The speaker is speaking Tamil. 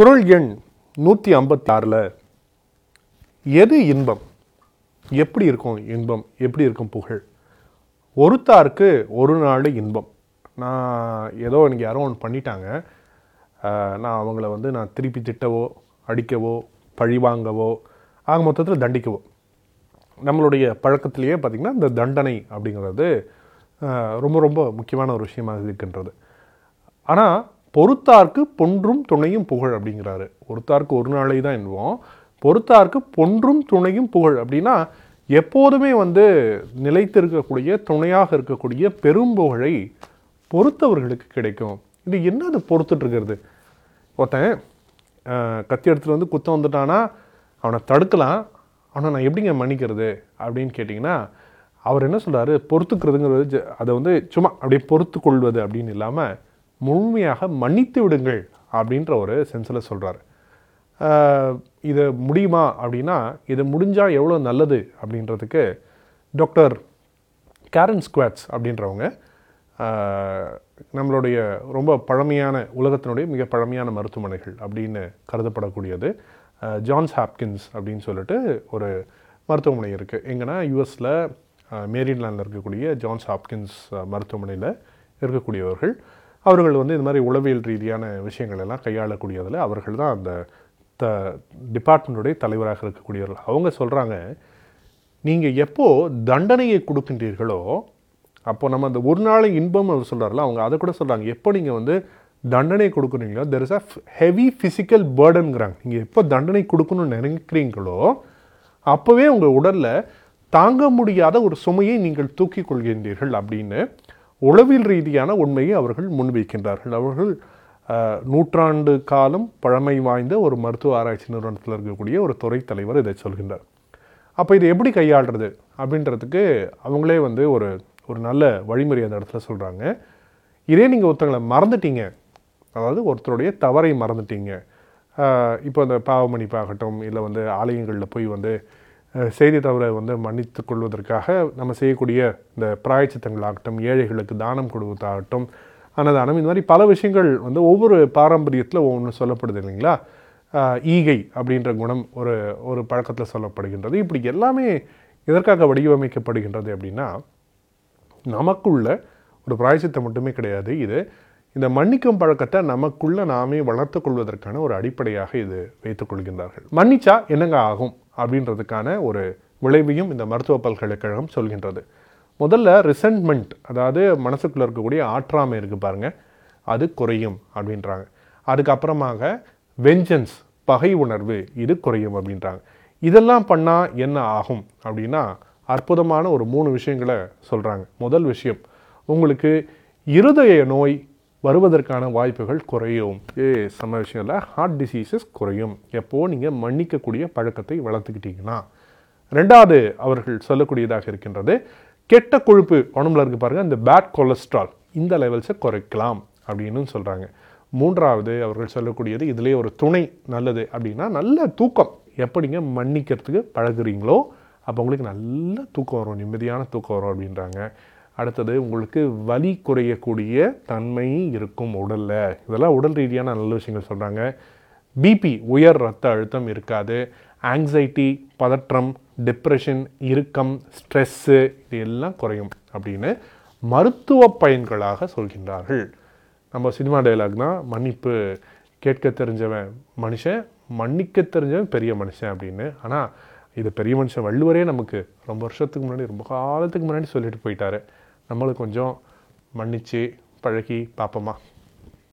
குரல் எண் நூற்றி ஐம்பத்தி ஆறில் எது இன்பம்? எப்படி இருக்கும் இன்பம்? எப்படி இருக்கும் புகழ்? ஒருத்தாருக்கு ஒரு நாள் இன்பம். நான் ஏதோ எனக்கு யாரோ ஒன்று பண்ணிட்டாங்க. நான் அவங்கள வந்து நான் திருப்பி திட்டவோ அடிக்கவோ பழிவாங்கவோ ஆக மொத்தத்தில் தண்டிக்கவோ. நம்மளுடைய பழக்கத்திலேயே பார்த்திங்கன்னா இந்த தண்டனை அப்படிங்கிறது ரொம்ப ரொம்ப முக்கியமான ஒரு விஷயமாக இருக்கின்றது. ஆனால் பொறுத்தார்க்கு பொன்றும் துணையும் புகழ் அப்படிங்கிறாரு. ஒருத்தார்க்கு ஒரு நாளை தான் என்போம். பொறுத்தார்க்கு பொன்றும் துணையும் புகழ் அப்படின்னா எப்போதுமே வந்து நிலைத்திருக்கக்கூடிய துணையாக இருக்கக்கூடிய பெரும் புகழை பொறுத்தவர்களுக்கு கிடைக்கும். இது என்னது அது பொறுத்துட்ருக்கிறது ஒருத்தன் கத்தி எடுத்துட்டு வந்து குத்தம் வந்துட்டானா அவனை தடுக்கலாம். அவனை நான் எப்படிங்க மன்னிக்கிறது அப்படின்னு கேட்டிங்கன்னா அவர் என்ன சொல்கிறாரு பொறுத்துக்கிறதுங்கிறது அதை வந்து சும்மா அப்படியே பொறுத்து கொள்வது அப்படின்னு இல்லாமல் முழுமையாக மன்னித்து விடுங்கள் அப்படின்ற ஒரு சென்ஸில் சொல்கிறாரு இது முடியுமா அப்படின்னா இது முடிஞ்சால் எவ்வளோ நல்லது அப்படின்றதுக்கு டாக்டர் கேரன் ஸ்குவாட்ஸ் அப்படின்றவங்க நம்மளுடைய ரொம்ப பழமையான உலகத்தினுடைய மிக பழமையான மருத்துவமனைகள் அப்படின்னு கருதப்படக்கூடியது ஜான்ஸ் ஹாப்கின்ஸ் அப்படின்னு சொல்லிட்டு ஒரு மருத்துவமனை இருக்குது எங்கன்னா யூஎஸில் மேரிலாண்டில் இருக்கக்கூடிய ஜான்ஸ் ஹாப்கின்ஸ் மருத்துவமனையில் இருக்கக்கூடியவர்கள். அவர்கள் வந்து இந்த மாதிரி உளவியல் ரீதியான விஷயங்கள் எல்லாம் கையாளக்கூடியதில் அவர்கள் தான் அந்த த டிபார்ட்மெண்ட்டுடைய தலைவராக இருக்கக்கூடியவர்கள். அவங்க சொல்கிறாங்க நீங்கள் எப்போது தண்டனையை கொடுக்கின்றீர்களோ அப்போ நம்ம அந்த ஒரு நாளை இன்பம் அவர் சொல்கிறாரில்ல அவங்க அதை கூட சொல்கிறாங்க எப்போ நீங்கள் வந்து தண்டனை கொடுக்குறீங்களோ there is a heavy physical பேர்டனுங்கிறாங்க நீங்கள் எப்போ தண்டனை கொடுக்கணும்னு நினைக்கிறீங்களோ அப்போவே உங்கள் உடலில் தாங்க முடியாத ஒரு சுமையை நீங்கள் தூக்கி கொள்கின்றீர்கள் அப்படின்னு உளவியல் ரீதியான உண்மையை அவர்கள் முன்வைக்கின்றார்கள். அவர்கள் நூற்றாண்டு காலம் பழமை வாய்ந்த ஒரு மருத்துவ ஆராய்ச்சி நிறுவனத்தில் இருக்கக்கூடிய ஒரு துறை தலைவர் இதை சொல்கின்றார். அப்போ இதை எப்படி கையாளுறது? அப்படின்றதுக்கு அவங்களே வந்து ஒரு ஒரு நல்ல வழிமுறை அந்த இடத்துல சொல்கிறாங்க இதே நீங்கள் ஒருத்தங்களை மறந்துட்டீங்க. அதாவது ஒருத்தருடைய தவறை மறந்துட்டீங்க. இப்போ அந்த பாவமணிப்பாகட்டும் இல்லை வந்து ஆலயங்களில் போய் வந்து செய்தி தவறை வந்து மன்னித்து கொள்வதற்காக நம்ம செய்யக்கூடிய இந்த பிராயச்சித்தங்களாகட்டும் ஏழைகளுக்கு தானம் கொடுவதாகட்டும் அன்னதானம் இந்த மாதிரி பல விஷயங்கள் வந்து ஒவ்வொரு பாரம்பரியத்தில் ஒவ்வொன்று சொல்லப்படுது இல்லைங்களா? ஈகை அப்படின்ற குணம் ஒரு ஒரு பழக்கத்தில் சொல்லப்படுகின்றது. இப்படி எல்லாமே எதற்காக வடிவமைக்கப்படுகின்றது அப்படின்னா நமக்குள்ள ஒரு பிராயசித்தம் மட்டுமே கிடையாது. இது இந்த மன்னிக்கும் பழக்கத்தை நமக்குள்ள நாமே வளர்த்து கொள்வதற்கான ஒரு அடிப்படையாக இது வைத்துக் கொள்கின்றார்கள். மன்னிச்சா என்னங்க ஆகும்? அப்படின்றதுக்கான ஒரு விளைவையும் இந்த மருத்துவ பல்கலைக்கழகம் சொல்கின்றது. முதல்ல ரிசன்ட்மெண்ட் அதாவது மனசுக்குள்ள இருக்கக்கூடிய ஆற்றாமை இருக்கு பாருங்க. அது குறையும் அப்படின்றாங்க. அதுக்கப்புறமாக வெஞ்சன்ஸ் பகை உணர்வு இது குறையும் அப்படின்றாங்க. இதெல்லாம் பண்ணால் என்ன ஆகும் அப்படின்னா அற்புதமான ஒரு மூணு விஷயங்களை சொல்கிறாங்க முதல் விஷயம் உங்களுக்கு இருதய நோய் வருவதற்கான வாய்ப்புகள் குறையும். ஏ சம விஷயம் இல்லை ஹார்ட் டிசீசஸ் குறையும். எப்போ நீங்கள் மன்னிக்கக்கூடிய பழக்கத்தை வளர்த்துக்கிட்டீங்கன்னா. ரெண்டாவது அவர்கள் சொல்லக்கூடியதாக இருக்கின்றது கெட்ட கொழுப்பு உடம்புல இருக்கு பாருங்கள் இந்த பேட் கொலஸ்ட்ரால் இந்த லெவல்ஸை குறைக்கலாம் அப்படின்னு சொல்கிறாங்க மூன்றாவது அவர்கள் சொல்லக்கூடியது இதிலே ஒரு துணை நல்லது அப்படின்னா நல்ல தூக்கம். எப்போ நீங்கள் மன்னிக்கிறதுக்கு பழகுறீங்களோ அப்போ உங்களுக்கு நல்ல தூக்கம் வரும் நிம்மதியான தூக்கம் வரும் அப்படின்றாங்க. அடுத்தது உங்களுக்கு வலி குறையக்கூடிய தன்மை இருக்கும் உடலில். இதெல்லாம் உடல் ரீதியான நல்ல விஷயங்கள் சொல்கிறாங்க பிபி உயர் ரத்த அழுத்தம் இருக்காது. ஆங்ஸைட்டி பதற்றம் டிப்ரெஷன் இறுக்கம் ஸ்ட்ரெஸ்ஸு இது எல்லாம் குறையும் அப்படின்னு மருத்துவ பயன்களாக சொல்கின்றார்கள். நம்ம சினிமா டயலாக்னா மன்னிப்பு கேட்க தெரிஞ்சவன் மனுஷன் மன்னிக்க தெரிஞ்சவன் பெரிய மனுஷன் அப்படின்னு. ஆனால் இது பெரிய மனுஷன் வள்ளுவரே நமக்கு ரொம்ப வருஷத்துக்கு முன்னாடி ரொம்ப காலத்துக்கு முன்னாடி சொல்லிட்டு போயிட்டாரு. நம்மளுக்கு கொஞ்சம் மன்னித்து பழகி பார்ப்போமா?